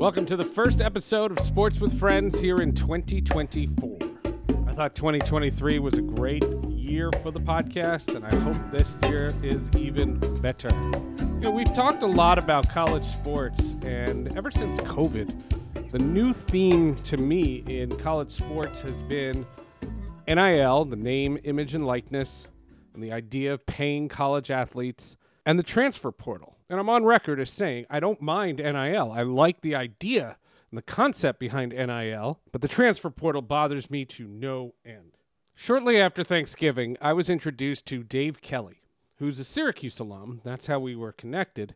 Welcome to the first episode of Sports with Friends here in 2024. I thought 2023 was a great year for the podcast, and I hope this year is even better. You know, we've talked a lot about college sports, and ever since COVID, the new theme to me in college sports has been NIL, the name, image, and likeness, and the idea of paying college athletes, and the transfer portal. And I'm on record as saying I don't mind NIL. I like the idea and the concept behind NIL, but the transfer portal bothers me to no end. Shortly after Thanksgiving, I was introduced to Dave Kelly, who's a Syracuse alum. That's how we were connected.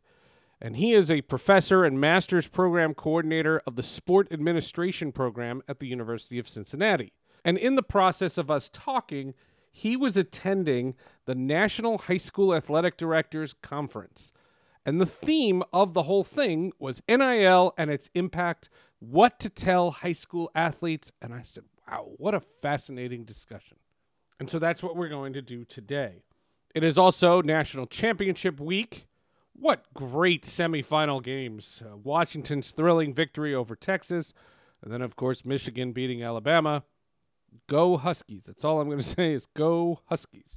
And he is a professor and master's program coordinator of the sport administration program at the University of Cincinnati. And in the process of us talking, he was attending the National High School Athletic Directors Conference. And the theme of the whole thing was NIL and its impact, what to tell high school athletes. And I said, wow, what a fascinating discussion. And so that's what we're going to do today. It is also National Championship Week. What great semifinal games! Uh, Washington's thrilling victory over Texas, and then, of course, Michigan beating Alabama. Go Huskies. That's all I'm going to say is go Huskies.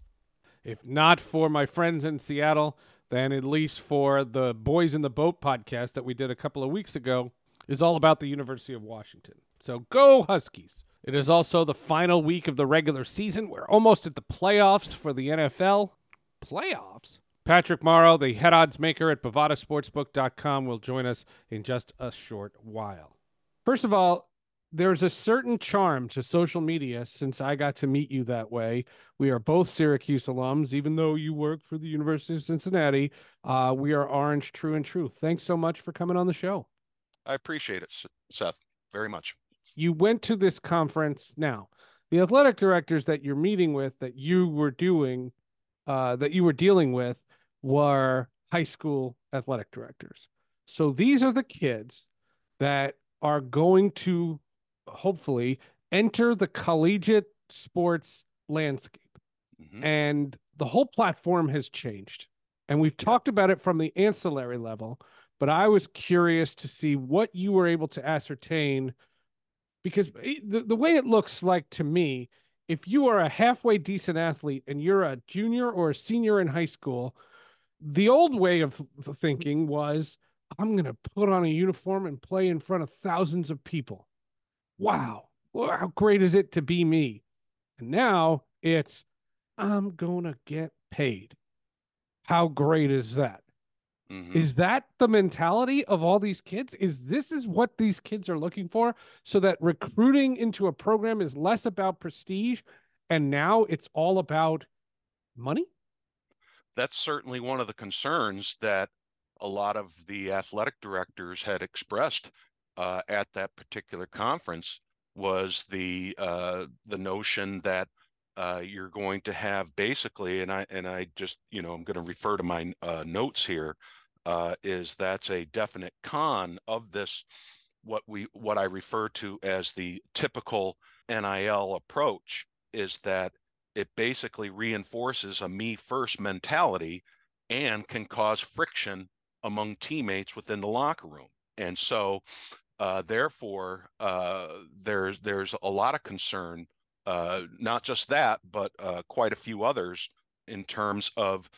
If not for my friends in Seattle, then at least for the Boys in the Boat podcast that we did a couple of weeks ago, is all about the University of Washington. So go Huskies. It is also the final week of the regular season. We're almost at the playoffs for the NFL. Playoffs? Patrick Morrow, the head odds maker at BovadaSportsbook.com, will join us in just a short while. First of all, there's a certain charm to social media since I got to meet you that way. We are both Syracuse alums, even though you work for the University of Cincinnati. Uh, we are Orange True and True. Thanks so much for coming on the show. I appreciate it, Seth, very much. You went to this conference now. The athletic directors that you're meeting with, that you were doing, uh, that you were dealing with, were high school athletic directors. So these are the kids that are going to hopefully enter the collegiate sports landscape. Mm-hmm. And the whole platform has changed. And we've talked about it from the ancillary level, but I was curious to see what you were able to ascertain because the, the way it looks like to me, if you are a halfway decent athlete and you're a junior or a senior in high school, the old way of thinking was I'm going to put on a uniform and play in front of thousands of people wow, how great is it to be me? And now it's, I'm going to get paid. How great is that? Mm-hmm. Is that the mentality of all these kids? Is this is what these kids are looking for so that recruiting into a program is less about prestige and now it's all about money? That's certainly one of the concerns that a lot of the athletic directors had expressed uh, at that particular conference was the uh, the notion that uh, you're going to have basically, and I and I just you know I'm going to refer to my uh, notes here, uh, is that's a definite con of this what we what I refer to as the typical NIL approach is that it basically reinforces a me first mentality and can cause friction among teammates within the locker room. And so uh, therefore, uh, there's there's a lot of concern, uh, not just that, but uh, quite a few others in terms of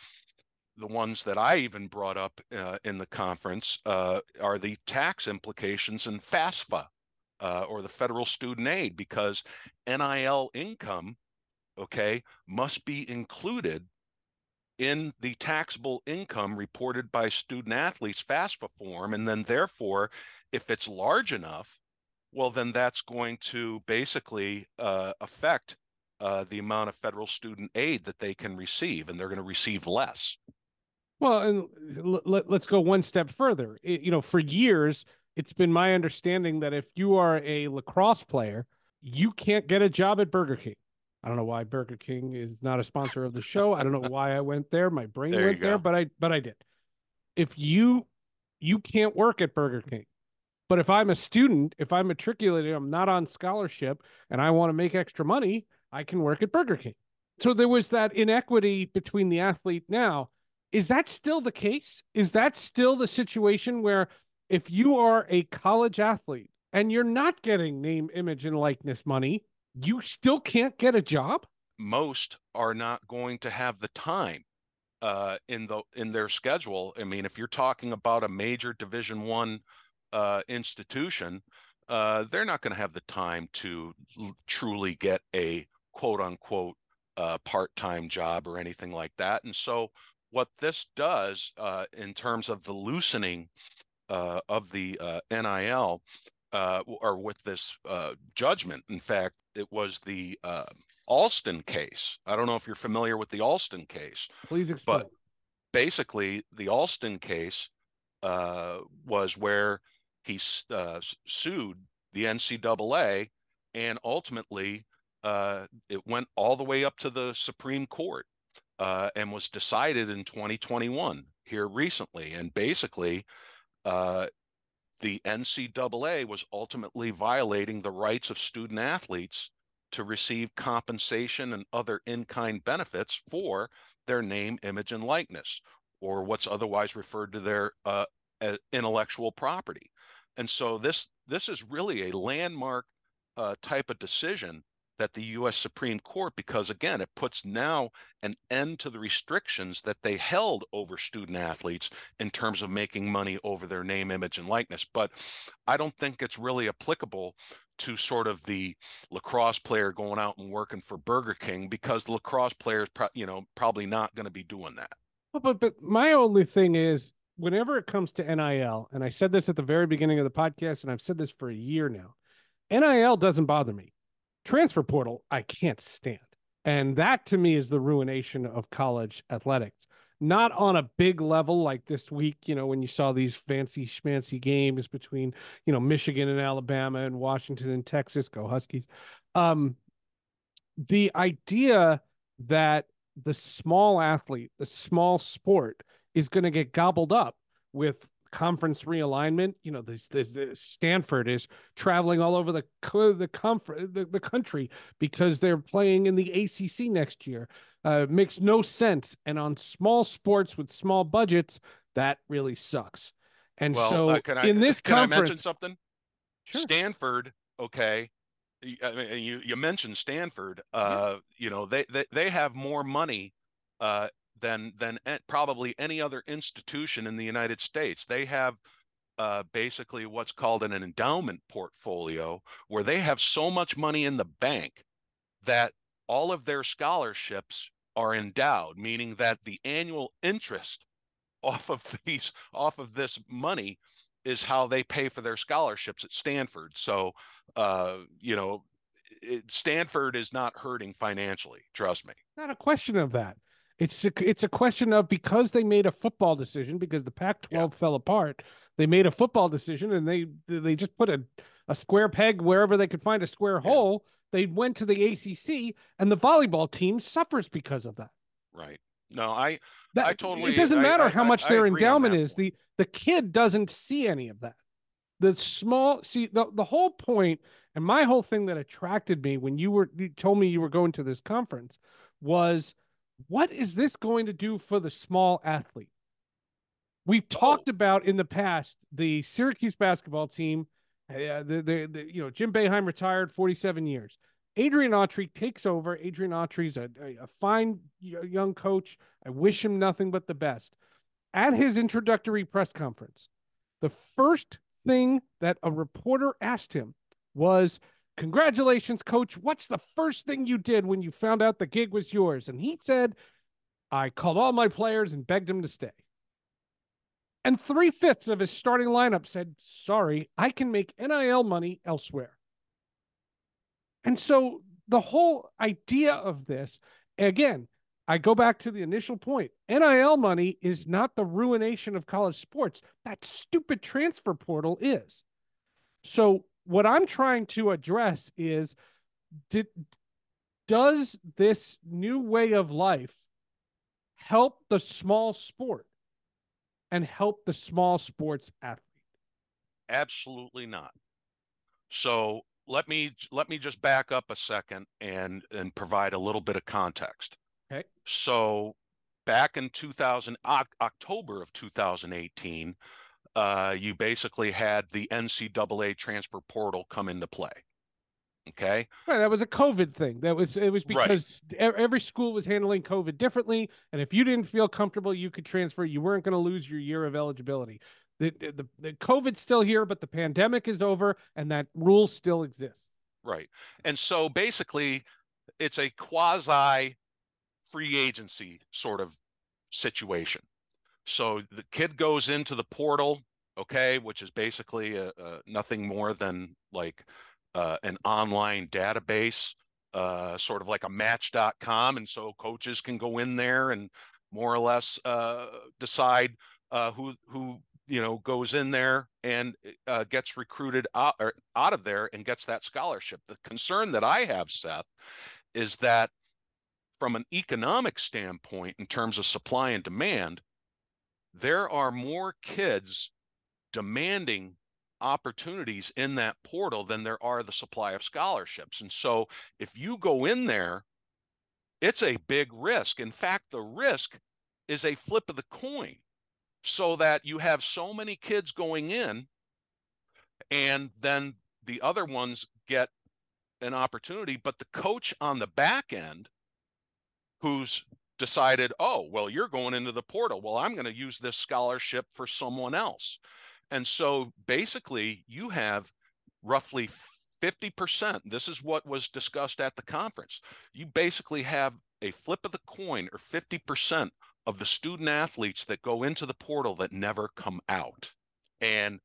the ones that I even brought up uh, in the conference are the tax implications in FAFSA or the federal student aid, because NIL income, okay, must be included in the taxable income reported by student athletes FAFSA form, and then therefore if it's large enough, well, then that's going to basically uh, affect uh, the amount of federal student aid that they can receive, and they're going to receive less. Well, and let, us go one step further. It, you know, for years, it's been my understanding that if you are a lacrosse player, you can't get a job at Burger King. I don't know why Burger King is not a sponsor of the show. I don't know why I went there. My brain there went there, but I but I did. If you you can't work at Burger King, but if I'm a student, if I'm matriculated, I'm not on scholarship and I want to make extra money, I can work at Burger King. So there was that inequity between the athlete now. Is that still the case? Is that still the situation where if you are a college athlete and you're not getting name, image, and likeness money, you still can't get a job? Most are not going to have the time uh, in the in their schedule. I mean, if you're talking about a major Division One uh, institution, uh, they're not going to have the time to l- truly get a quote unquote uh, part time job or anything like that. And so, what this does uh, in terms of the loosening uh, of the NIL or with this judgment, in fact, it was the Alston case. I don't know if you're familiar with the Alston case. Please explain. But basically, the Alston case uh, was where he uh, sued the NCAA, and ultimately uh, it went all the way up to the Supreme Court uh, and was decided in 2021 here recently. And basically, uh, the NCAA was ultimately violating the rights of student athletes to receive compensation and other in-kind benefits for their name, image, and likeness, or what's otherwise referred to their uh, intellectual property. And so this this is really a landmark uh, type of decision that the U.S. Supreme Court, because again, it puts now an end to the restrictions that they held over student athletes in terms of making money over their name, image, and likeness. But I don't think it's really applicable to sort of the lacrosse player going out and working for Burger King because the lacrosse player is, pro- you know, probably not going to be doing that. Well, but but my only thing is, whenever it comes to NIL, and I said this at the very beginning of the podcast, and I've said this for a year now, NIL doesn't bother me. Transfer portal, I can't stand. And that to me is the ruination of college athletics not on a big level like this week, you know, when you saw these fancy schmancy games between, you know, Michigan and Alabama and Washington and Texas, go Huskies. Um, the idea that the small athlete, the small sport is going to get gobbled up with conference realignment. You know, this, this, this, Stanford is traveling all over the the, comfort, the the country because they're playing in the ACC next year uh, makes no sense. And on small sports with small budgets, that really sucks. And well, so uh, I, in this can conference, I mention something? Sure. Stanford, okay. I mean, you you mentioned Stanford. Uh, yeah. you know they, they they have more money uh, than than probably any other institution in the United States. They have uh, basically what's called an endowment portfolio, where they have so much money in the bank that all of their scholarships are endowed, meaning that the annual interest off of these off of this money is how they pay for their scholarships at Stanford. So, uh, you know, Stanford is not hurting financially. Trust me. Not a question of that. It's a, it's a question of because they made a football decision because the Pac-12 yeah. fell apart. They made a football decision and they they just put a a square peg wherever they could find a square yeah. hole they went to the ACC, and the volleyball team suffers because of that. Right. No, I that, I totally. It doesn't matter I, how much I, their endowment is. The the kid doesn't see any of that. The small see the the whole point, and my whole thing that attracted me when you were you told me you were going to this conference was, what is this going to do for the small athlete? We've oh. talked about in the past the Syracuse basketball team uh, the, the, the, you know, Jim Boeheim retired 47 years. Adrian Autry takes over. Adrian Autry's a, a, a fine young coach. I wish him nothing but the best. At his introductory press conference, the first thing that a reporter asked him was, Congratulations, coach. What's the first thing you did when you found out the gig was yours? And he said, I called all my players and begged them to stay. And three fifths of his starting lineup said, Sorry, I can make NIL money elsewhere. And so the whole idea of this, again, I go back to the initial point NIL money is not the ruination of college sports. That stupid transfer portal is. So, what I'm trying to address is did, does this new way of life help the small sport? and help the small sports athlete? Absolutely not. So let me let me just back up a second and and provide a little bit of context. Okay. So back in 2000 October of 2018, uh, you basically had the NCAA transfer portal come into play. Okay. Right, that was a COVID thing. That was it was because right. every school was handling COVID differently, and if you didn't feel comfortable, you could transfer. You weren't going to lose your year of eligibility. The, the the COVID's still here, but the pandemic is over, and that rule still exists. Right, and so basically, it's a quasi free agency sort of situation. So the kid goes into the portal, okay, which is basically a, a nothing more than like uh, an online database, uh, sort of like a match.com. And so coaches can go in there and more or less uh, decide uh, who, who, you know, goes in there and uh, gets recruited out, or out of there and gets that scholarship. The concern that I have, Seth, is that from an economic standpoint, in terms of supply and demand, there are more kids demanding opportunities in that portal than there are the supply of scholarships. And so if you go in there, it's a big risk. In fact, the risk is a flip of the coin so that you have so many kids going in and then the other ones get an opportunity but the coach on the back end who's decided oh well you're going into the portal well i'm going to use this scholarship for someone else and so basically, you have roughly 50%. This is what was discussed at the conference. You basically have a flip of the coin, or 50% of the student athletes that go into the portal that never come out. And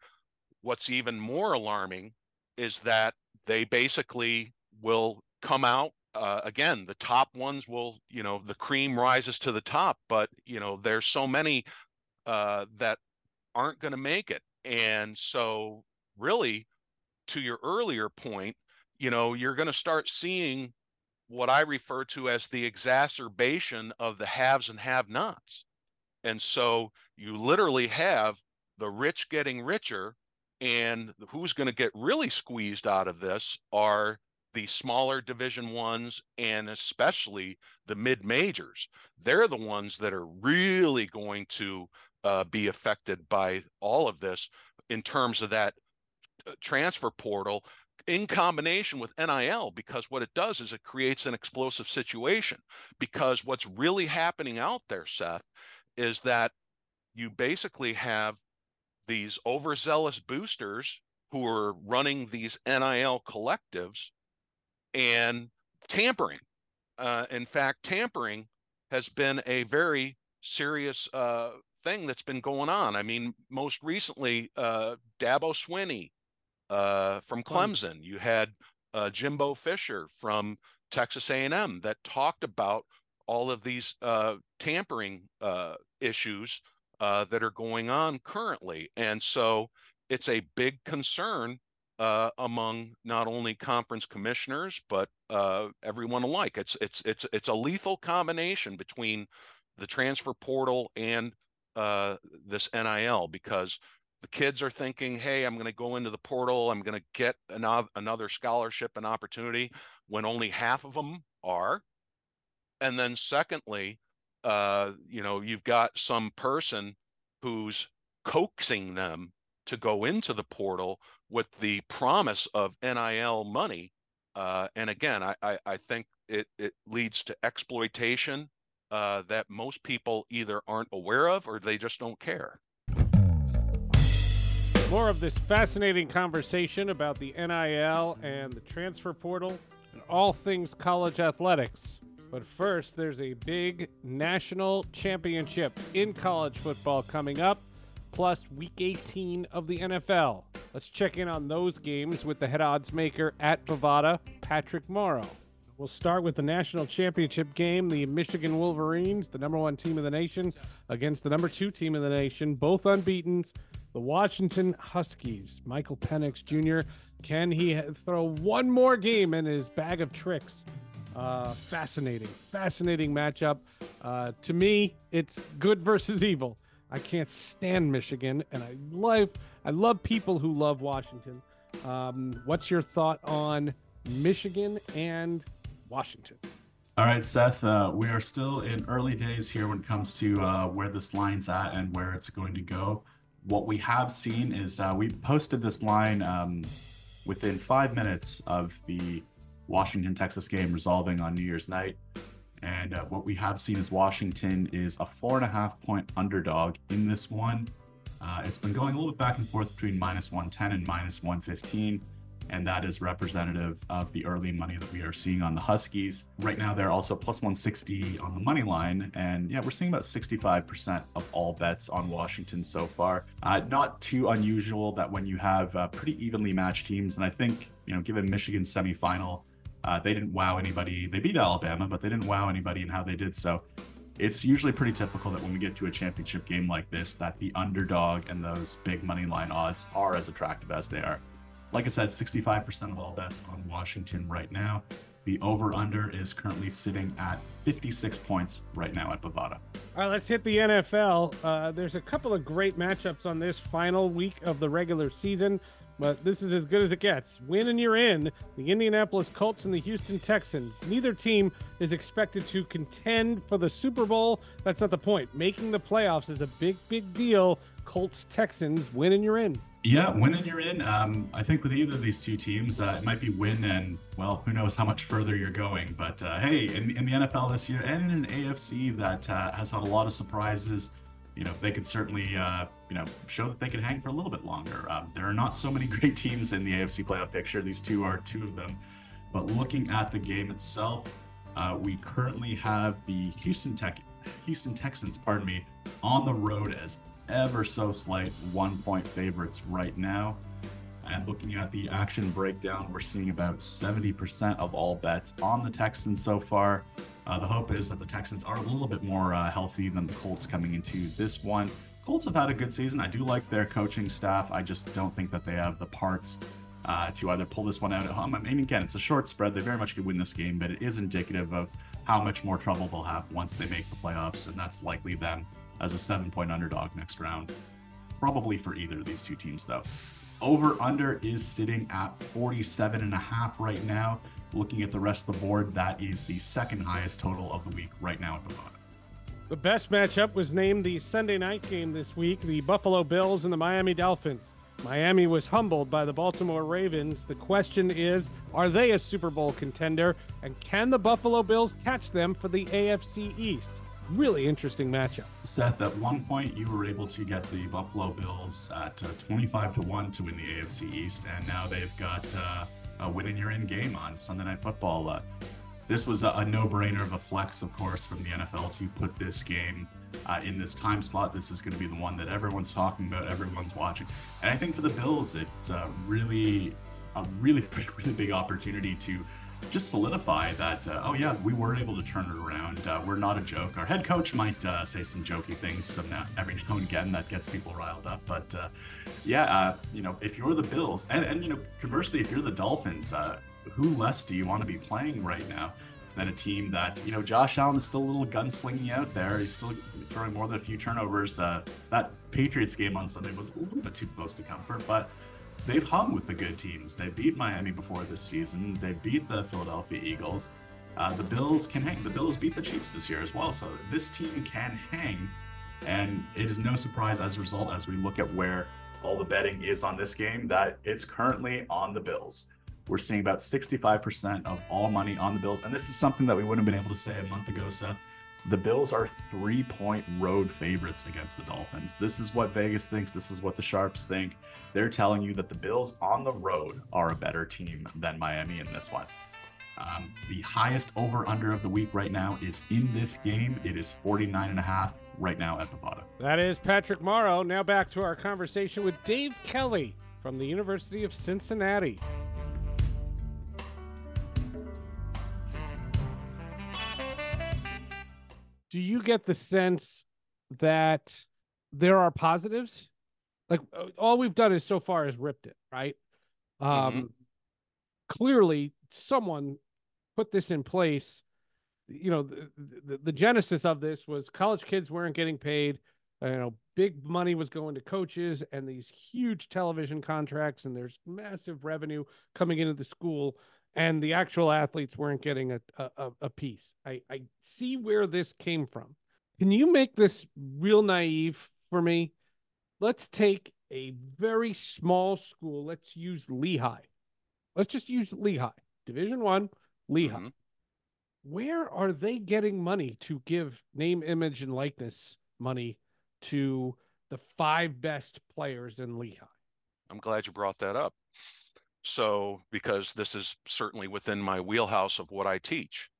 what's even more alarming is that they basically will come out uh, again the top ones will you know the cream rises to the top but you know there's so many uh, that aren't going to make it and so, really, to your earlier point, you know, you're going to start seeing what I refer to as the exacerbation of the haves and have nots. And so, you literally have the rich getting richer. And who's going to get really squeezed out of this are the smaller division ones and especially the mid majors. They're the ones that are really going to uh, be affected by all of this in terms of that uh, transfer portal in combination with NIL because what it does is it creates an explosive situation because what's really happening out there Seth is that you basically have these overzealous boosters who are running these NIL collectives and tampering uh, in fact tampering has been a very serious uh, thing that's been going on. I mean, most recently, uh, Dabo Swinney uh, from Clemson. You had uh, Jimbo Fisher from Texas A&M that talked about all of these uh, tampering uh, issues uh, that are going on currently, and so it's a big concern uh, among not only conference commissioners but uh, everyone alike. It's it's it's it's a lethal combination between the transfer portal and uh, this NIL because the kids are thinking, hey, I'm going to go into the portal, I'm going to get another, scholarship and opportunity when only half of them are. And then, secondly, uh, you know, you've got some person who's coaxing them to go into the portal with the promise of NIL money. Uh, and again, I, I, I think it, it leads to exploitation uh, that most people either aren't aware of or they just don't care. More of this fascinating conversation about the NIL and the transfer portal and all things college athletics. But first, there's a big national championship in college football coming up, plus week 18 of the NFL. Let's check in on those games with the head odds maker at Bovada, Patrick Morrow. We'll start with the national championship game. The Michigan Wolverines, the number one team in the nation, against the number two team in the nation, both unbeaten. The Washington Huskies. Michael Penix Jr. Can he throw one more game in his bag of tricks? Uh, fascinating, fascinating matchup. Uh, to me, it's good versus evil. I can't stand Michigan, and I love I love people who love Washington. Um, what's your thought on Michigan and Washington. All right, Seth, uh, we are still in early days here when it comes to uh, where this line's at and where it's going to go. what we have seen is uh, we posted this line um, within five minutes of the Washington Texas game resolving on New Year's night. And uh, what we have seen is Washington is a four and a half point underdog in this one. Uh, it's been going a little bit back and forth between minus 110 and minus 115 and that is representative of the early money that we are seeing on the Huskies. Right now, they're also plus 160 on the money line, and yeah, we're seeing about 65% of all bets on Washington so far. Uh, not too unusual that when you have uh, pretty evenly matched teams, and I think you know, given Michigan's semifinal, uh, they didn't wow anybody. They beat Alabama, but they didn't wow anybody in how they did so. It's usually pretty typical that when we get to a championship game like this, that the underdog and those big money line odds are as attractive as they are. Like I said, 65% of all bets on Washington right now. The over under is currently sitting at 56 points right now at Bovada. All right, let's hit the NFL. Uh, there's a couple of great matchups on this final week of the regular season, but this is as good as it gets. Win and you're in. The Indianapolis Colts and the Houston Texans. Neither team is expected to contend for the Super Bowl. That's not the point. Making the playoffs is a big, big deal. Colts Texans, win and you're in. Yeah, win and you're in. Um, I think with either of these two teams, uh, it might be win and, well, who knows how much further you're going. But uh, hey, in, in, the NFL this year and in an AFC that uh, has had a lot of surprises, you know, they could certainly, uh, you know, show that they can hang for a little bit longer. Um, there are not so many great teams in the AFC playoff picture. These two are two of them. But looking at the game itself, uh, we currently have the Houston Tech, Houston Texans, pardon me, on the road as ever so slight one point favorites right now. And looking at the action breakdown, we're seeing about 70% of all bets on the Texans so far. Uh, the hope is that the Texans are a little bit more uh, healthy than the Colts coming into this one. Colts have had a good season. I do like their coaching staff. I just don't think that they have the parts uh, to either pull this one out at home. I mean, again, it's a short spread. They very much could win this game, but it is indicative of how much more trouble they'll have once they make the playoffs, and that's likely them as a seven point underdog next round. Probably for either of these two teams, though. Over under is sitting at 47 and a half right now. Looking at the rest of the board, that is the second highest total of the week right now at the moment. The best matchup was named the Sunday night game this week the Buffalo Bills and the Miami Dolphins. Miami was humbled by the Baltimore Ravens. The question is are they a Super Bowl contender? And can the Buffalo Bills catch them for the AFC East? really interesting matchup. Seth, at one point you were able to get the Buffalo Bills at uh, 25 to 1 to win the AFC East, and now they've got uh, a win in your in game on Sunday Night Football. Uh, this was a, a no brainer of a flex, of course, from the NFL to put this game uh, in this time slot. This is going to be the one that everyone's talking about, everyone's watching. And I think for the Bills, it's really, a really, really big opportunity to just solidify that, uh, oh yeah, we were able to turn it around. Uh, we're not a joke. Our head coach might uh, say some jokey things some now, every now and again that gets people riled up. But uh, yeah, you know, if you're the Bills, and, and you know, conversely, if you're the Dolphins, who less do you want to be playing right now than a team that, you know, Josh Allen is still a little gunslinging out there. He's still throwing more than a few turnovers. that Patriots game on Sunday was a little bit too close to comfort, but they've hung with the good teams. They beat Miami before this season. They beat the Philadelphia Eagles. Uh, the Bills can hang. The Bills beat the Chiefs this year as well. So this team can hang. And it is no surprise as a result, as we look at where all the betting is on this game, that it's currently on the Bills. We're seeing about 65% of all money on the Bills. And this is something that we wouldn't have been able to say a month ago, Seth. The Bills are three point road favorites against the Dolphins. This is what Vegas thinks. This is what the Sharps think. They're telling you that the Bills on the road are a better team than Miami in this one. Um, the highest over under of the week right now is in this game. It is 49 and a half right now at Bovada. That is Patrick Morrow. Now back to our conversation with Dave Kelly from the University of Cincinnati. Do you get the sense that there are positives? Like uh, all we've done is so far is ripped it, right? Um, mm-hmm. Clearly, someone put this in place. You know, the, the, the genesis of this was college kids weren't getting paid. You know, big money was going to coaches and these huge television contracts, and there's massive revenue coming into the school and the actual athletes weren't getting a, a, a piece. I, I see where this came from. Can you make this real naive for me? let's take a very small school. Let's use Lehigh. Let's just use Lehigh, Division One, Lehigh. Mhm. Where are they getting money to give name, image, and likeness money to the five best players in Lehigh? I'm glad you brought that up. So, because this is certainly within my wheelhouse of what I teach.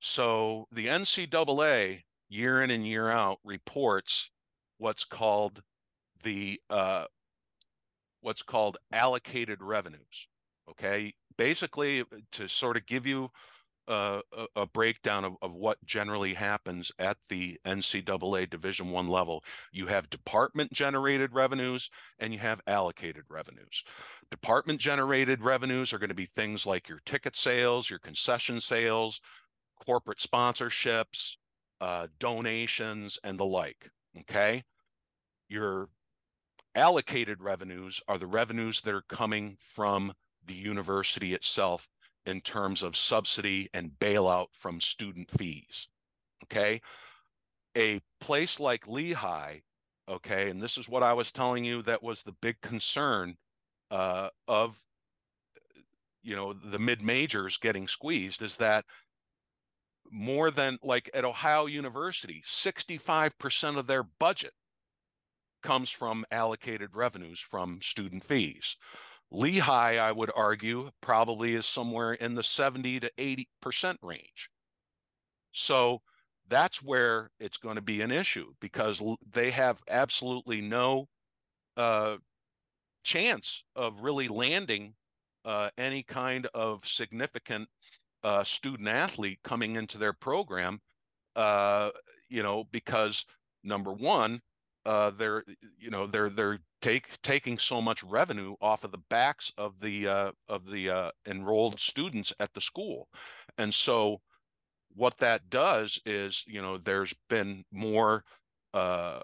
So, the NCAA year in and year out reports what's called the uh, what's called allocated revenues. Okay, basically to sort of give you a, a breakdown of, of what generally happens at the NCAA Division One level. You have department generated revenues and you have allocated revenues. Department generated revenues are going to be things like your ticket sales, your concession sales, corporate sponsorships, uh, donations, and the like. Okay. Your allocated revenues are the revenues that are coming from the university itself in terms of subsidy and bailout from student fees. Okay. A place like Lehigh, okay, and this is what I was telling you that was the big concern uh, of, you know, the mid majors getting squeezed is that more than like at Ohio University, 65% of their budget comes from allocated revenues from student fees. Lehigh, I would argue, probably is somewhere in the 70 to 80% range. So that's where it's going to be an issue because they have absolutely no uh, chance of really landing uh, any kind of significant uh, student athlete coming into their program, uh, you know, because number one, uh, they're you know they're they're take taking so much revenue off of the backs of the uh, of the uh, enrolled students at the school, and so what that does is you know there's been more uh,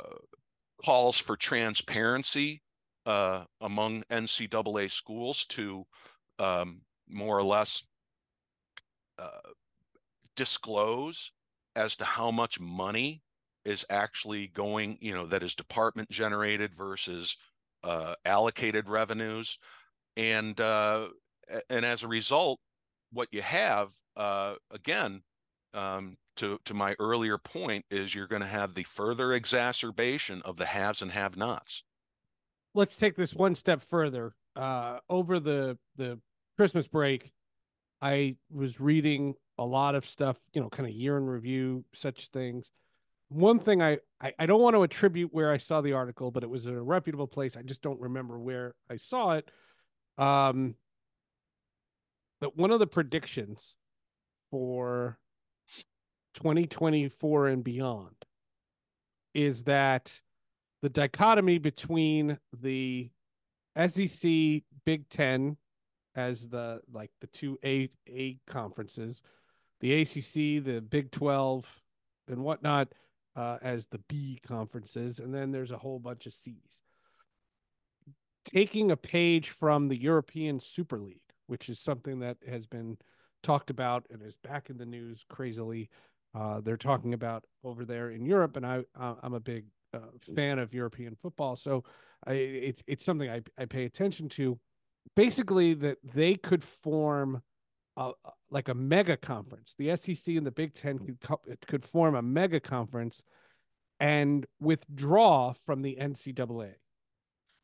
calls for transparency uh, among NCAA schools to um, more or less uh, disclose as to how much money is actually going, you know, that is department generated versus uh, allocated revenues, and uh, and as a result, what you have uh, again, um, to to my earlier point, is you're going to have the further exacerbation of the haves and have-nots. Let's take this one step further. Uh, over the the Christmas break, I was reading a lot of stuff, you know, kind of year in review, such things one thing I, I, I don't want to attribute where I saw the article, but it was in a reputable place. I just don't remember where I saw it. Um, but one of the predictions for 2024 and beyond is that the dichotomy between the SEC Big Ten as the like the two A A conferences, the ACC, the Big Twelve, and whatnot uh, as the B conferences, and then there's a whole bunch of C's. Taking a page from the European Super League, which is something that has been talked about and is back in the news crazily. Uh, they're talking about over there in Europe, and I I'm a big uh, fan of European football, so I, it, it's something I, I pay attention to. Basically, that they could form a, like a mega conference. The SEC and the Big Ten could could form a mega conference and withdraw from the NCAA.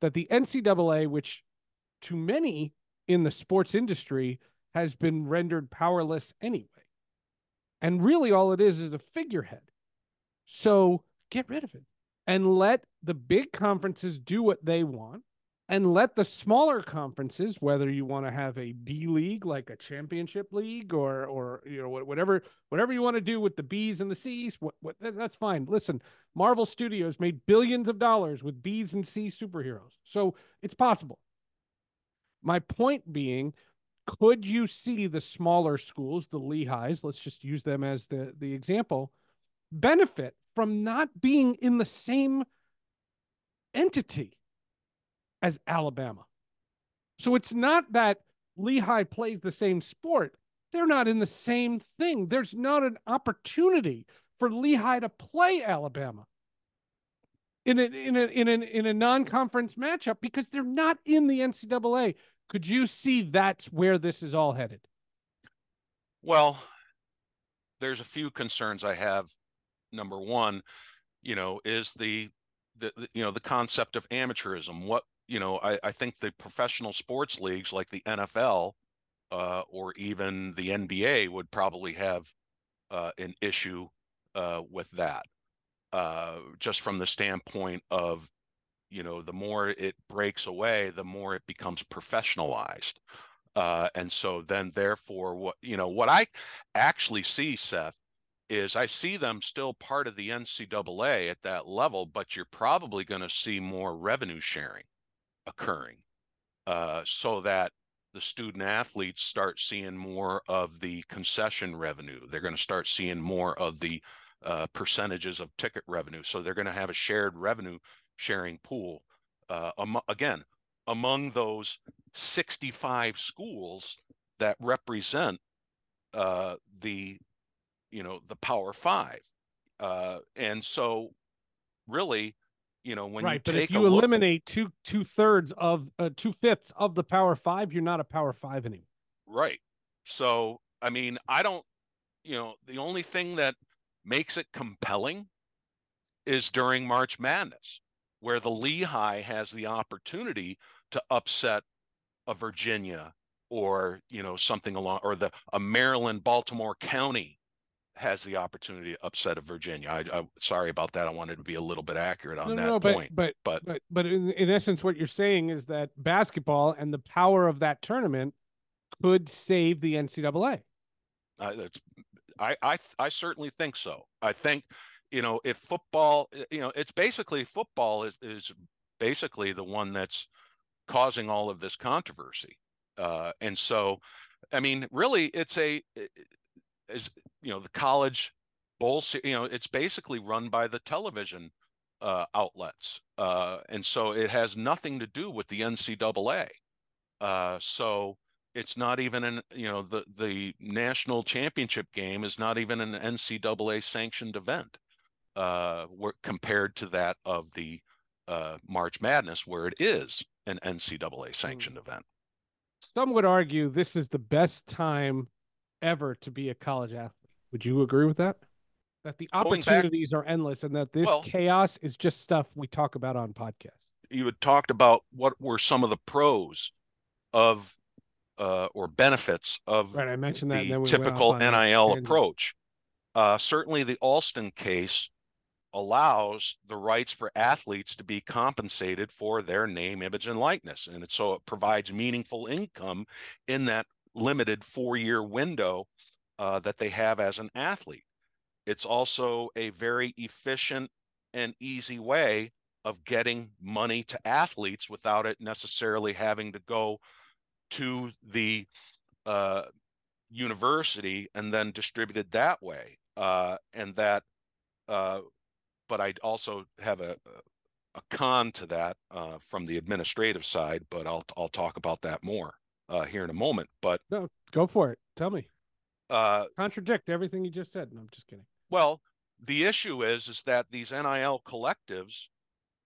That the NCAA, which to many in the sports industry has been rendered powerless anyway, and really all it is is a figurehead. So get rid of it and let the big conferences do what they want and let the smaller conferences, whether you want to have a B league like a championship league or or you know whatever whatever you want to do with the B's and the C's, what, what that's fine. Listen, Marvel Studios made billions of dollars with B's and C superheroes, so it's possible. My point being, could you see the smaller schools, the Lehighs, let's just use them as the the example, benefit from not being in the same entity? As Alabama. So it's not that Lehigh plays the same sport. They're not in the same thing. There's not an opportunity for Lehigh to play Alabama. in a in a in a in a non-conference matchup because they're not in the NCAA. Could you see that's where this is all headed? Well, there's a few concerns I have. Number one, you know, is the the, the you know the concept of amateurism. What you know, I, I think the professional sports leagues like the NFL uh, or even the NBA would probably have uh, an issue uh, with that, uh, just from the standpoint of, you know, the more it breaks away, the more it becomes professionalized. Uh, and so then, therefore, what you know, what I actually see, Seth, is I see them still part of the NCAA at that level, but you're probably going to see more revenue sharing occurring uh, so that the student athletes start seeing more of the concession revenue. They're going to start seeing more of the uh, percentages of ticket revenue. So they're going to have a shared revenue sharing pool. Uh, again, among those 65 schools that represent uh, the, you know, the Power Five, uh, and so really, you know, when right, you but if you a look- eliminate two two thirds of uh, two fifths of the Power Five, you're not a Power Five anymore. Right. So, I mean, I don't, you know, the only thing that makes it compelling is during March Madness, where the Lehigh has the opportunity to upset a Virginia or, you know, something along, or the a Maryland, Baltimore County has the opportunity to upset a Virginia. I, I sorry about that. I wanted to be a little bit accurate on no, that no, point. but but- but but in, in essence, what you're saying is that basketball and the power of that tournament could save the NCAA. I, that's, I, I, I certainly think so. I think, you know, if football, you know, it's basically football is, is basically the one that's causing all of this controversy. Uh, and so, I mean, really, it's a, is you know, the college bowl, you know, it's basically run by the television uh, outlets, uh, and so it has nothing to do with the NCAA. Uh, so it's not even an you know the the national championship game is not even an NCAA sanctioned event uh where, compared to that of the uh March Madness where it is an NCAA sanctioned event. Some would argue this is the best time ever to be a college athlete. Would you agree with that? That the Going back- opportunities are endless and that this Well- chaos is just stuff we talk about on podcasts. You had talked about what were some of the pros of uh or benefits of Right, I mentioned that. and the then we typical off on a NIL tangent. approach. Uh, certainly, the Alston case allows the rights for athletes to be compensated for their name, image, and likeness, and it, so it provides meaningful income in that limited four-year window uh, that they have as an athlete. It's also a very efficient and easy way of getting money to athletes without it necessarily having to go to the uh, university and then distributed that way. Uh, and that, uh, but I also have a, a con to that uh, from the administrative side, but I'll, I'll talk about that more here in a moment. But No, go for it. Tell me. Uh, Contradict everything you just said. No, I'm just kidding. Well, the issue is is that these NIL collectives,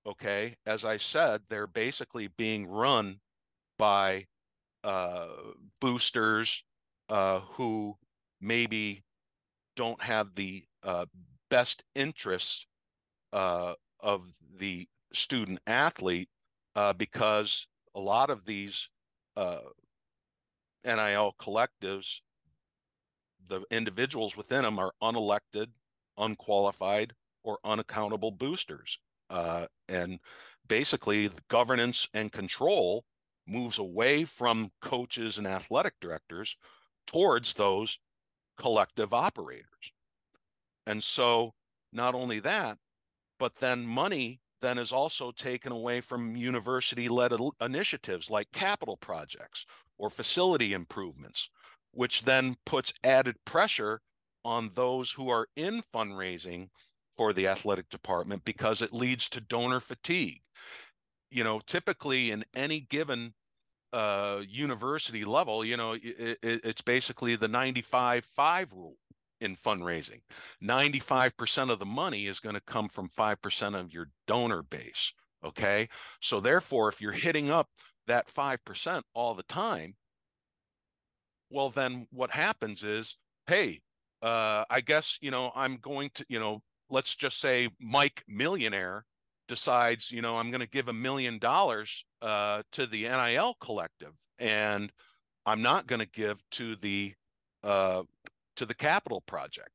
okay, as I said, they're basically being run by uh, boosters uh, who maybe don't have the uh, best interests uh, of the student athlete uh, because a lot of these uh, NIL collectives the individuals within them are unelected, unqualified, or unaccountable boosters. Uh, and basically, the governance and control moves away from coaches and athletic directors towards those collective operators. And so, not only that, but then money then is also taken away from university led initiatives like capital projects or facility improvements which then puts added pressure on those who are in fundraising for the athletic department because it leads to donor fatigue. You know, typically in any given uh, university level, you know, it, it, it's basically the 95 5 rule. in fundraising. 95% of the money is going to come from 5% of your donor base. Okay. So therefore, if you're hitting up that 5% all the time, well, then what happens is, hey, uh, I guess, you know, I'm going to, you know, let's just say Mike Millionaire decides, you know, I'm going to give a million dollars uh, to the NIL collective, and I'm not going to give to the uh, to the capital project,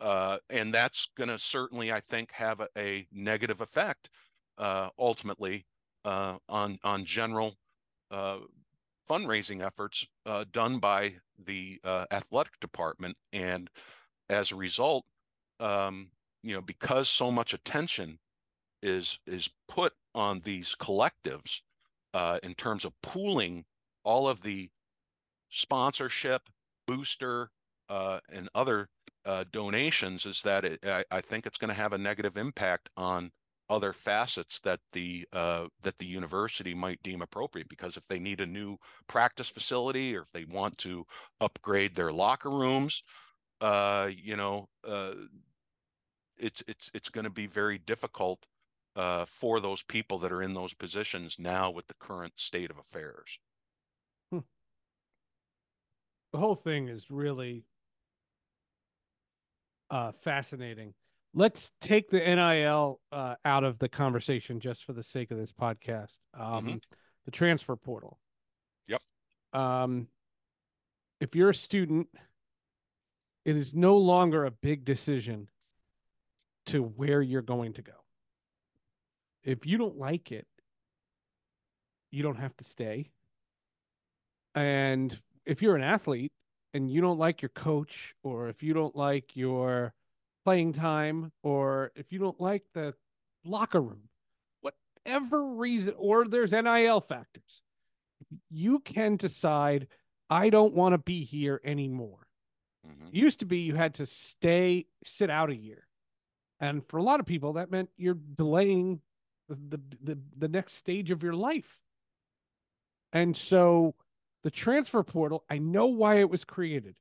uh, and that's going to certainly, I think, have a, a negative effect uh, ultimately uh, on on general fundraising efforts uh, done by the uh, athletic department, and as a result, um, you know, because so much attention is is put on these collectives uh, in terms of pooling all of the sponsorship, booster, uh, and other uh, donations, is that it, I, I, think it's going to have a negative impact on other facets that the uh, that the university might deem appropriate. Because if they need a new practice facility, or if they want to upgrade their locker rooms, uh, you know, uh, it's it's it's going to be very difficult uh, for those people that are in those positions now with the current state of affairs. Hmm. The whole thing is really uh, fascinating. Let's take the NIL uh, out of the conversation just for the sake of this podcast. Um, mm-hmm. The transfer portal. Yep. Um, if you're a student, it is no longer a big decision to where you're going to go. If you don't like it, you don't have to stay. And if you're an athlete and you don't like your coach, or if you don't like your playing time, or if you don't like the locker room, whatever reason, or there's NIL factors, you can decide, I don't want to be here anymore. Mm-hmm. Used to be you had to stay, sit out a year. And for a lot of people, that meant you're delaying the, the, the next stage of your life. And so the transfer portal, I know why it was created.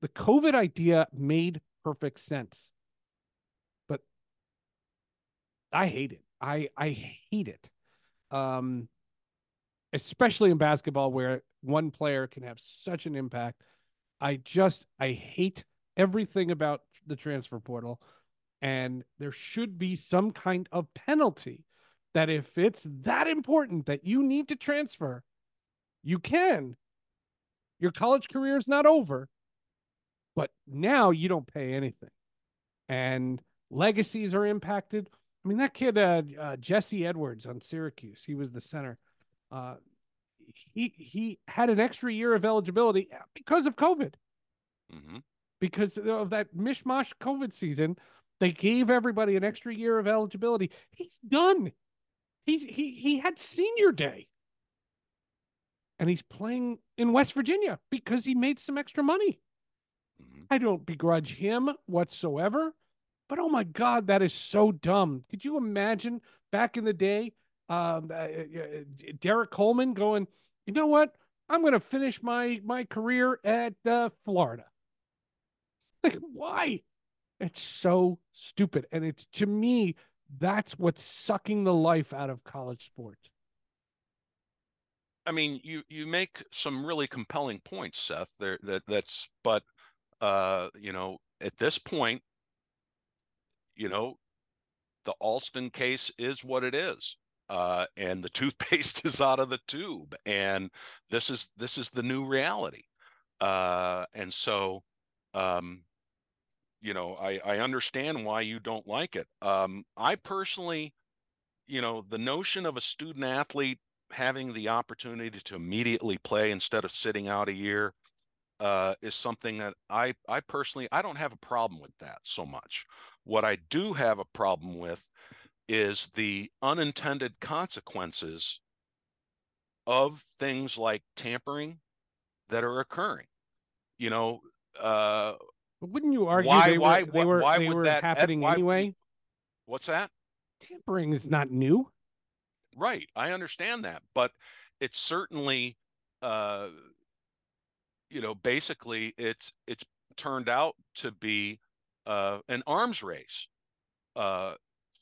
The COVID idea made perfect sense. But I hate it. I I hate it. Um especially in basketball where one player can have such an impact. I just I hate everything about the transfer portal and there should be some kind of penalty that if it's that important that you need to transfer, you can. Your college career is not over, but now you don't pay anything. And legacies are impacted. I mean, that kid, uh, uh, Jesse Edwards on Syracuse, he was the center. Uh, he he had an extra year of eligibility because of COVID. Mm-hmm. Because of that mishmash COVID season, they gave everybody an extra year of eligibility. He's done. He's he he had senior day. And he's playing in West Virginia because he made some extra money. Mm-hmm. I don't begrudge him whatsoever. But oh my God, that is so dumb. Could you imagine back in the day, um, uh, uh, uh Coleman going, you know what? I'm going to finish my my career at uh, Florida. Like, why? It's so stupid. And it's to me, that's what's sucking the life out of college sports. I mean, you you make some really compelling points, Seth. There that that's but uh, you know, at this point, you know, the Alston case is what it is. Uh, and the toothpaste is out of the tube and this is this is the new reality uh, and so um, you know, I, I understand why you don't like it. Um, I personally, you know, the notion of a student athlete having the opportunity to immediately play instead of sitting out a year uh, is something that I, I personally, I don't have a problem with that so much. What I do have a problem with is the unintended consequences of things like tampering that are occurring. You know, uh, wouldn't you argue why, they why, were, they were, why they were that, happening why, anyway? What's that? Tampering is not new. Right. I understand that. But it's certainly uh you know, basically it's it's turned out to be uh, an arms race uh,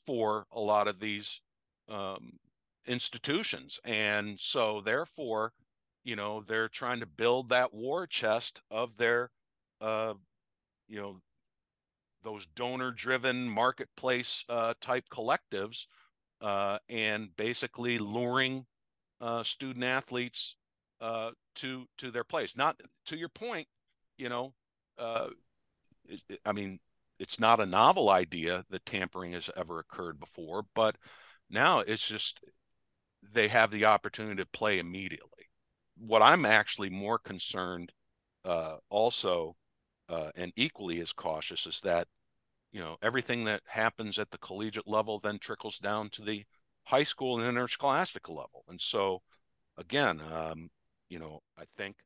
for a lot of these um, institutions. And so, therefore, you know, they're trying to build that war chest of their, uh, you know, those donor driven marketplace uh, type collectives uh, and basically luring uh, student athletes uh, to to their place. Not to your point, you know, uh, it, it, I mean, it's not a novel idea that tampering has ever occurred before, but now it's just they have the opportunity to play immediately. What I'm actually more concerned, uh, also, uh, and equally as cautious, is that you know everything that happens at the collegiate level then trickles down to the high school and interscholastic level, and so again, um, you know, I think.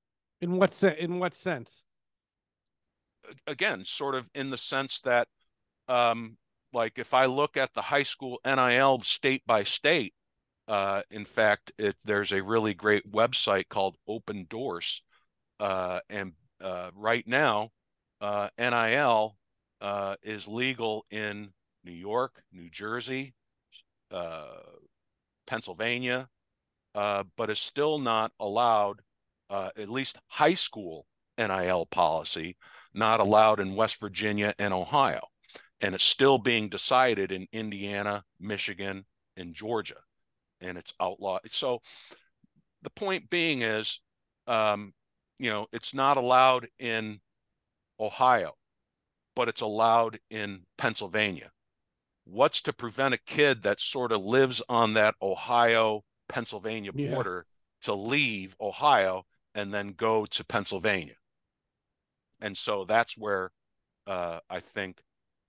In what se- in what sense? Again, sort of in the sense that, um, like if I look at the high school NIL state by state, uh, in fact, it, there's a really great website called Opendorse, uh, and uh, right now, uh, NIL uh, is legal in New York, New Jersey, uh, Pennsylvania, uh, but is still not allowed, uh, at least high school NIL policy, not allowed in West Virginia and Ohio. And it's still being decided in Indiana, Michigan, and Georgia. And it's outlawed. So the point being is, um, you know, it's not allowed in Ohio, but it's allowed in Pennsylvania. What's to prevent a kid that sort of lives on that Ohio Pennsylvania border yeah. to leave Ohio and then go to Pennsylvania. And so that's where uh, I think,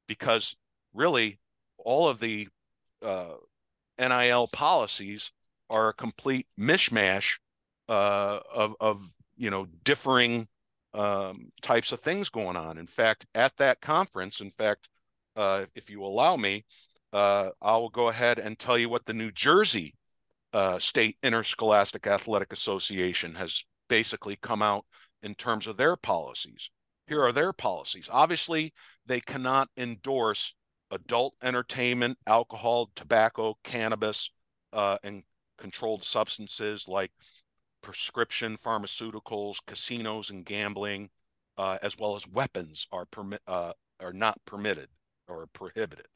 because really all of the uh, NIL policies are a complete mishmash uh, of, of, you know, differing um, types of things going on. In fact, at that conference, in fact, uh, if you allow me, uh, I'll go ahead and tell you what the New Jersey uh, State Interscholastic Athletic Association has basically come out in terms of their policies. Here are their policies. Obviously, they cannot endorse adult entertainment, alcohol, tobacco, cannabis, uh, and controlled substances like prescription pharmaceuticals, casinos, and gambling, uh, as well as weapons are permit uh, are not permitted or prohibited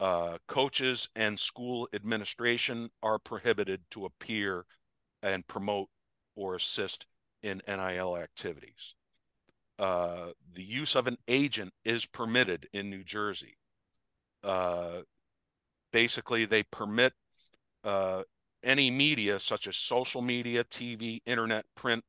uh, coaches and school administration are prohibited to appear and promote or assist in NIL activities. Uh, the use of an agent is permitted in New Jersey. Uh, basically, they permit uh, any media, such as social media, TV, internet, print,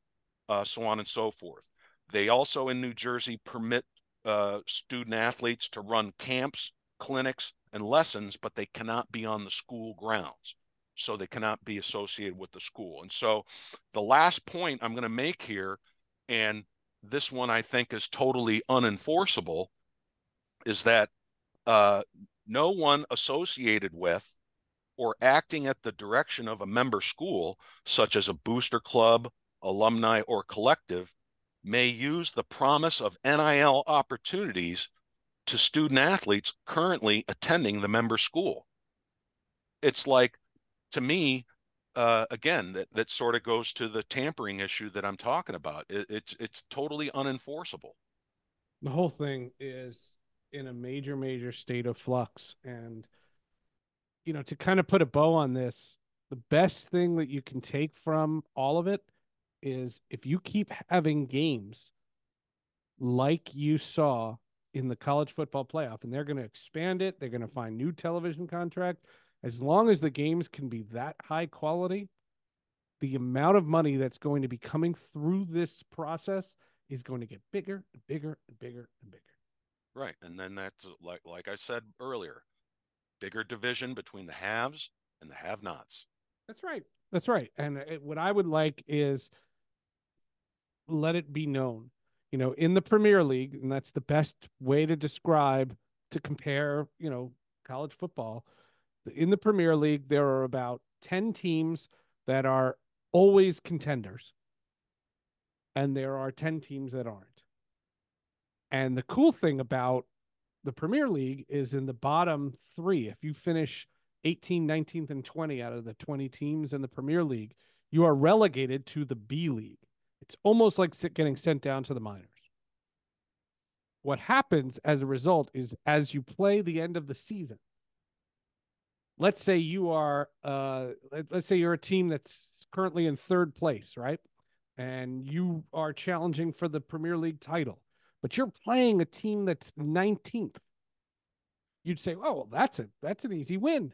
uh, so on and so forth. They also in New Jersey permit uh, student athletes to run camps, clinics, and lessons, but they cannot be on the school grounds. So they cannot be associated with the school. And so the last point I'm going to make here, and this one I think is totally unenforceable, is that uh, no one associated with or acting at the direction of a member school, such as a booster club, alumni, or collective, may use the promise of NIL opportunities to student athletes currently attending the member school. It's like, to me, uh, again, that, that sort of goes to the tampering issue that I'm talking about. It, it's it's totally unenforceable. The whole thing is in a major, major state of flux, and you know, to kind of put a bow on this, the best thing that you can take from all of it is if you keep having games like you saw in the college football playoff and they're going to expand it. They're going to find new television contract. As long as the games can be that high quality, the amount of money that's going to be coming through this process is going to get bigger and bigger and bigger and bigger. Right. And then that's like like I said earlier, bigger division between the haves and the have-nots. That's right. That's right. And it, what I would like is let it be known you know, in the Premier League, and that's the best way to describe to compare, you know, college football. In the Premier League, there are about 10 teams that are always contenders, and there are 10 teams that aren't. And the cool thing about the Premier League is in the bottom three. If you finish 18, 19th, and 20 out of the 20 teams in the Premier League, you are relegated to the B League. It's almost like getting sent down to the minors. What happens as a result is as you play the end of the season, let's say you are, uh, let's say you're a team that's currently in third place, right? And you are challenging for the Premier League title, but you're playing a team that's 19th. You'd say, oh, well, that's a that's an easy win.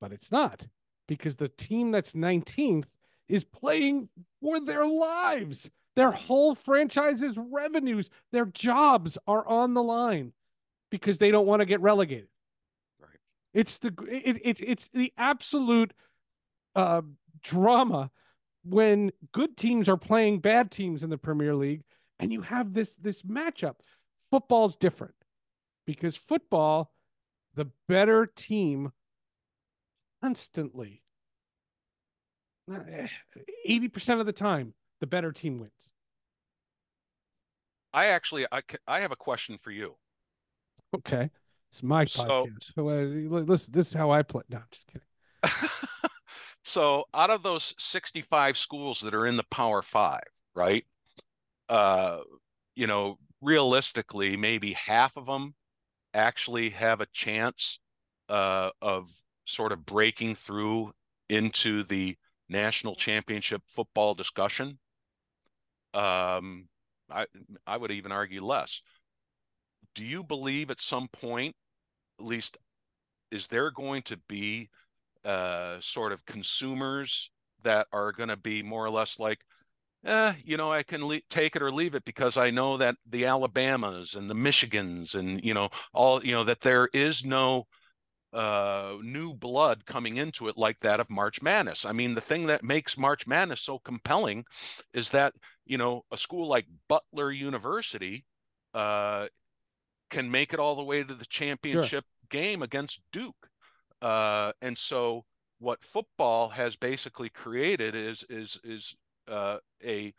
But it's not because the team that's 19th is playing for their lives. Their whole franchise's revenues, their jobs are on the line because they don't want to get relegated. Right. It's the it, it it's the absolute uh, drama when good teams are playing bad teams in the Premier League, and you have this this matchup. Football's different because football, the better team constantly 80% of the time the better team wins. I actually i, I have a question for you. Okay. It's my podcast. So, uh, listen this is how i play. No i'm just kidding. So out of those 65 schools that are in the power five right uh you know realistically maybe half of them actually have a chance uh of sort of breaking through into the national championship football discussion um i i would even argue less. Do you believe at some point at least is there going to be uh sort of consumers that are going to be more or less like eh, you know, I can le- take it or leave it because I know that the Alabamas and the Michigans and you know all you know that there is no uh new blood coming into it like that of March Madness. I mean, the thing that makes March Madness so compelling is that you know a school like Butler University uh can make it all the way to the championship game against Duke. Uh and so what football has basically created is is is uh, a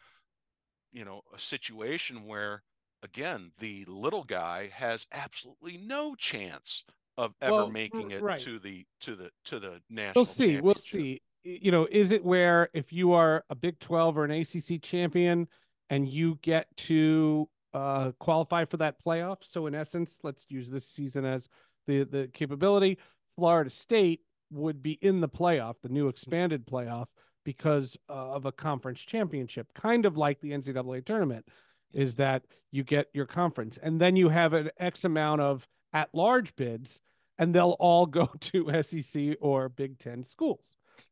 you know a situation where again the little guy has absolutely no chance of ever Well, making it right. to the to the to the national we'll see we'll see. You know is it where if you are a big 12 or an acc champion and you get to uh qualify for that playoff? So in essence let's use this season as the the capability. Florida state would be in the playoff the new expanded playoff because uh, of a conference championship kind of like the ncaa tournament is that you get your conference. And then you have an x amount of at large bids and they'll all go to sec or big 10 schools.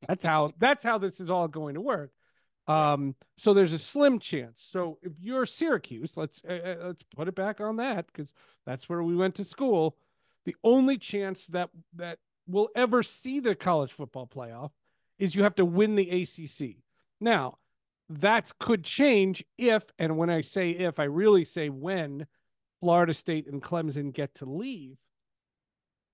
That's how that's how this is all going to work. Um so there's a slim chance. So if you're syracuse let's uh, uh, let's put it back on that because that's where we went to school. The only chance that that we'll ever see the college football playoff is you have to win the acc now that could change if and when i say if i really say when florida state and clemson get to leave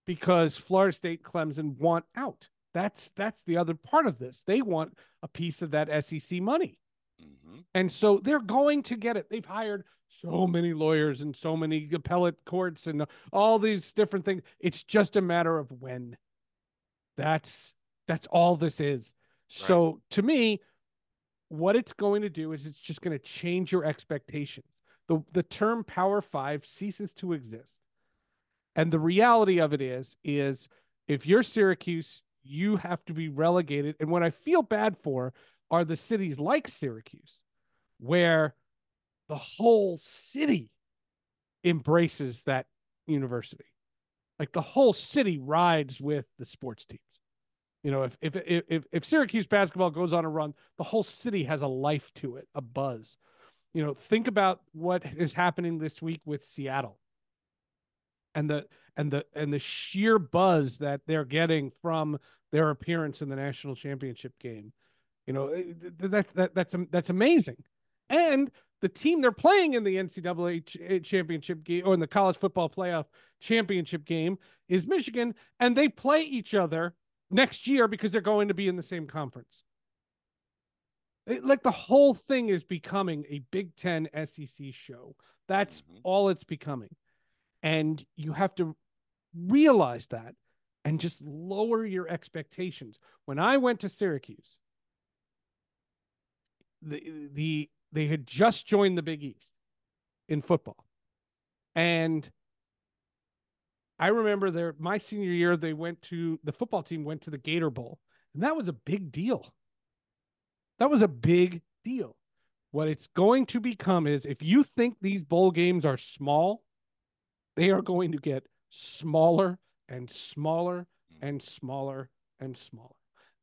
because Florida State Clemson want out. That's that's the other part of this. They want a piece of that SEC money. Mhm. And so they're going to get it. They've hired so many lawyers and so many appellate courts and all these different things. It's just a matter of when. That's that's all this is. So to me, what it's going to do is it's just going to change your expectations. The the term power 5 ceases to exist. And the reality of it is, is if you're Syracuse, you have to be relegated. And what I feel bad for are the cities like Syracuse, where the whole city embraces that university. Like the whole city rides with the sports teams. You know, if if if if Syracuse basketball goes on a run, the whole city has a life to it, a buzz. You know, think about what is happening this week with Seattle and the and the and the sheer buzz that they're getting from their appearance in the national championship game. You know, eh, that that that's that's amazing. And the team they're playing in the NCAA eh, championship game or in the college football playoff championship game is Michigan, and they play each other next year because they're going to be in the same conference. It- like the whole thing is becoming a Big Ten SEC show. That's Mhm. all it's becoming. And you have to realize that and just lower your expectations. When I went to Syracuse, the the they had just joined the Big East in football. And I remember their my senior year they went to the football team went to the Gator Bowl. And that was a big deal. That was a big deal. What it's going to become is if you think these bowl games are small, they are going to get smaller and smaller and smaller and smaller.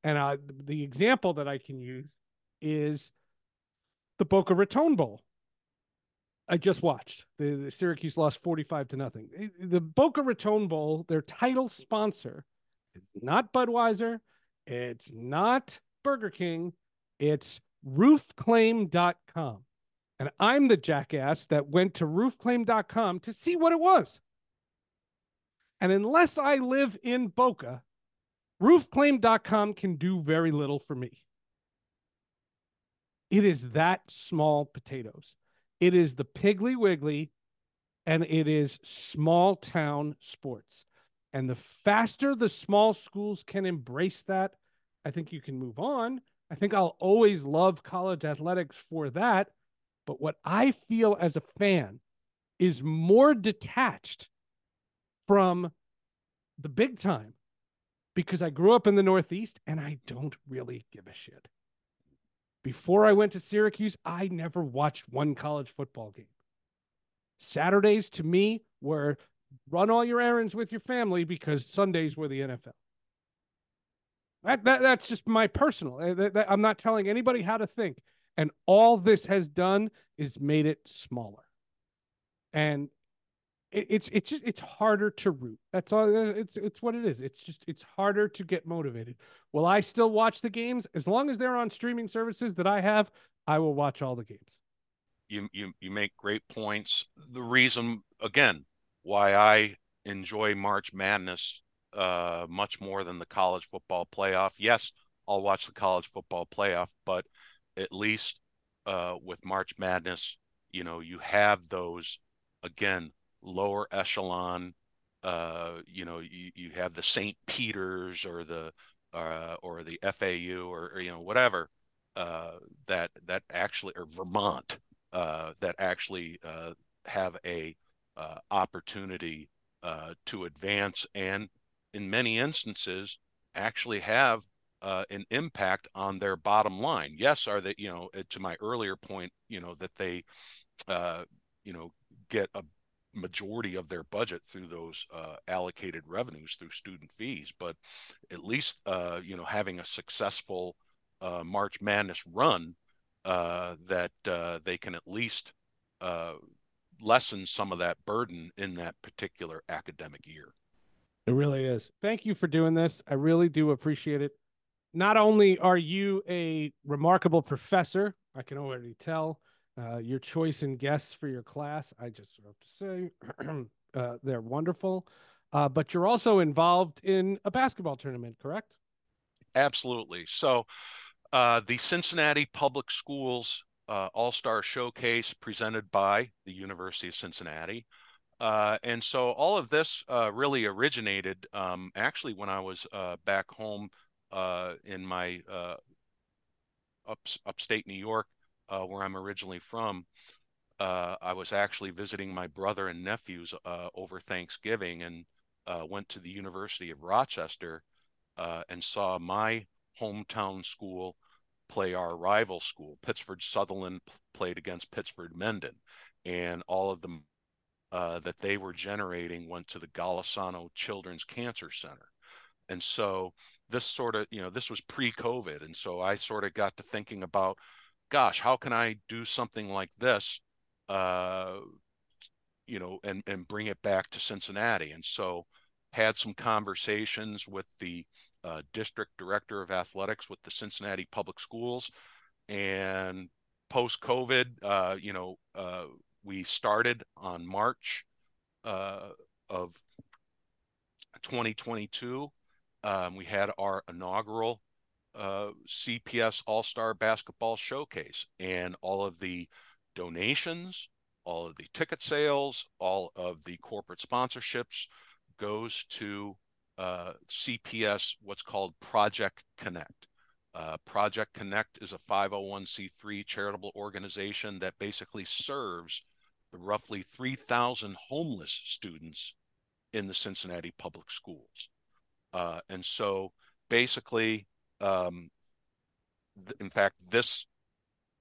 And uh, the example that I can use is the Boca Raton Bowl. I just watched. The, the Syracuse lost 45 to nothing. The Boca Raton Bowl, their title sponsor, is not Budweiser, it's not Burger King, it's roofclaim.com. And I'm the jackass that went to roofclaim.com to see what it was. And unless I live in Boca, roofclaim.com can do very little for me. It is that small potatoes. It is the Piggly Wiggly and it is small town sports. And the faster the small schools can embrace that, I think you can move on. I think I'll always love college athletics for that. But what I feel as a fan is more detached from the big time because I grew up in the Northeast and I don't really give a shit. Before I went to Syracuse, I never watched one college football game. Saturdays to me were run all your errands with your family because Sundays were the NFL. That, that that's just my personal. uh, that- that- I'm not telling anybody how to think. And all this has done is made it smaller. And it, it's it's just it's harder to root. That's all. uh, It's it's what it is. It's just it's harder to get motivated. Will I still watch the games as long as they're on streaming services that I have? I will watch all the games. you you you make great points. The reason again why I enjoy March Madness uh much more than the college football playoff. Yes, I'll watch the college football playoff, but at least uh with March Madness, you know, you have those again lower echelon uh you know you, you have the St. Peter's or the uh or the FAU or, or you know whatever uh that that actually or Vermont uh, that actually uh, have a opportunity to advance and in many instances actually have uh, an impact on their bottom line yes are they you know to my earlier point you know that they uh, you know get a majority of their budget through those uh, allocated revenues through student fees but at least uh, you know having a successful uh, march madness run uh, that uh, they can at least uh, lessen some of that burden in that particular academic year. It really is. Thank you for doing this. I really do appreciate it. Not only are you a remarkable professor, I can already tell uh, your choice in guests for your class. I just have to say uh, they're wonderful, uh, but you're also involved in a basketball tournament, correct? Absolutely. So, uh, the Cincinnati Public Schools uh, All Star Showcase presented by the University of Cincinnati. Uh, and so all of this uh, really originated um, actually when I was uh, back home uh, in my uh, up, upstate New York, where I'm originally from. I was actually visiting my brother and nephews over Thanksgiving and went to the University of Rochester and saw my hometown school play our rival school. Pittsford Sutherland played against Pittsford Mendon, and all of them uh, that they were generating went to the Golisano Children's Cancer Center. And so this sort of, you know, this was pre-COVID, and so I sort of got to thinking about, gosh, how can I do something like this, uh, you know, and and bring it back to Cincinnati? And so had some conversations with the uh, district director of athletics with the Cincinnati Public Schools. And post COVID, uh, you know, uh, we started on March uh, of 2022. Um, we had our inaugural uh, CPS All Star Basketball Showcase, and all of the donations all of the ticket sales, all of the corporate sponsorships goes to uh, CPS, what's called Project Connect. Uh, Project Connect is a 501c3 charitable organization that basically serves the roughly 3,000 homeless students in the Cincinnati public schools. Uh, and so basically, um, th- in fact, this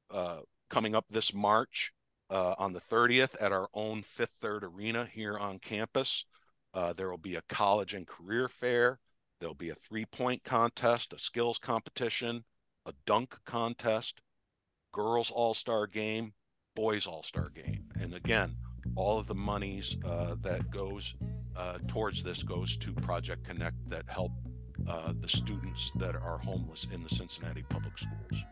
uh, coming up this March uh, on the 30th at our own Fifth Third Arena here on campus, uh, there will be a college and career fair. There'll be a three point contest, a skills competition, a dunk contest, girls all star game, boys all star game. And again, all of the monies uh, that goes uh, towards this goes to Project Connect that help uh, the students that are homeless in the Cincinnati public schools.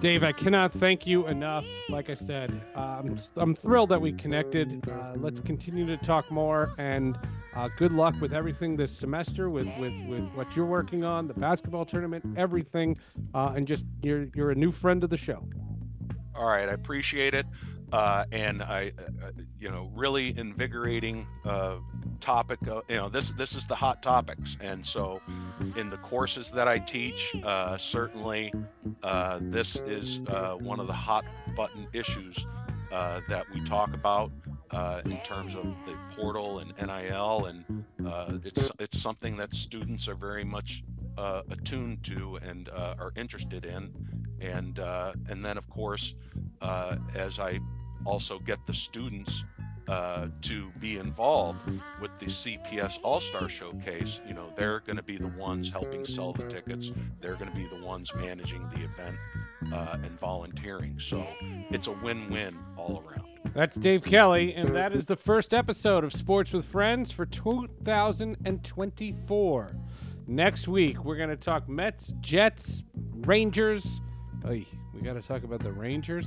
Dave, I cannot thank you enough. Like I said, uh, I'm, I'm thrilled that we connected. Uh, let's continue to talk more, and uh, good luck with everything this semester, with, with, with what you're working on, the basketball tournament, everything, and just you're you're a new friend of the show. All right, I appreciate it, uh, and I, uh, you know, really invigorating uh, topic. Uh, you know, this this is the hot topics, and so in the courses that I teach, uh, certainly uh, this is uh, one of the hot button issues uh, that we talk about uh, in terms of the portal and NIL, and uh, it's it's something that students are very much uh, attuned to and uh, are interested in, and uh, and then of course, uh, as I also get the students uh, to be involved with the CPS All Star Showcase, you know, they're going to be the ones helping sell the tickets. They're going to be the ones managing the event uh, and volunteering. So it's a win win all around. That's Dave Kelly, and that is the first episode of Sports with Friends for 2024. Next week, we're going to talk Mets, Jets, Rangers. Oy, we got to talk about the Rangers.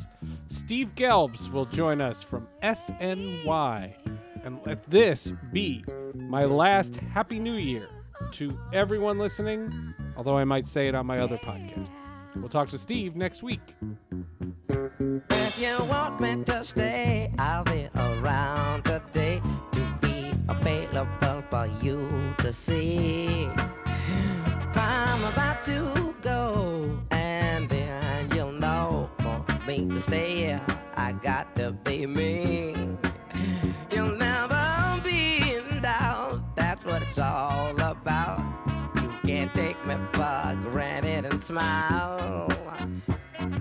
Steve Gelbs will join us from SNY. And let this be my last Happy New Year to everyone listening, although I might say it on my other podcast. We'll talk to Steve next week. If you want me to stay, I'll be around today to be available for you to see. To go, and then you'll know for me to stay, I got to be me. You'll never be in doubt, that's what it's all about. You can't take me for granted and smile.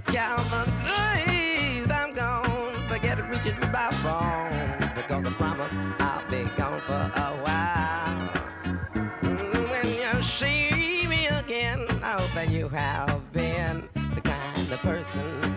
Count my days, of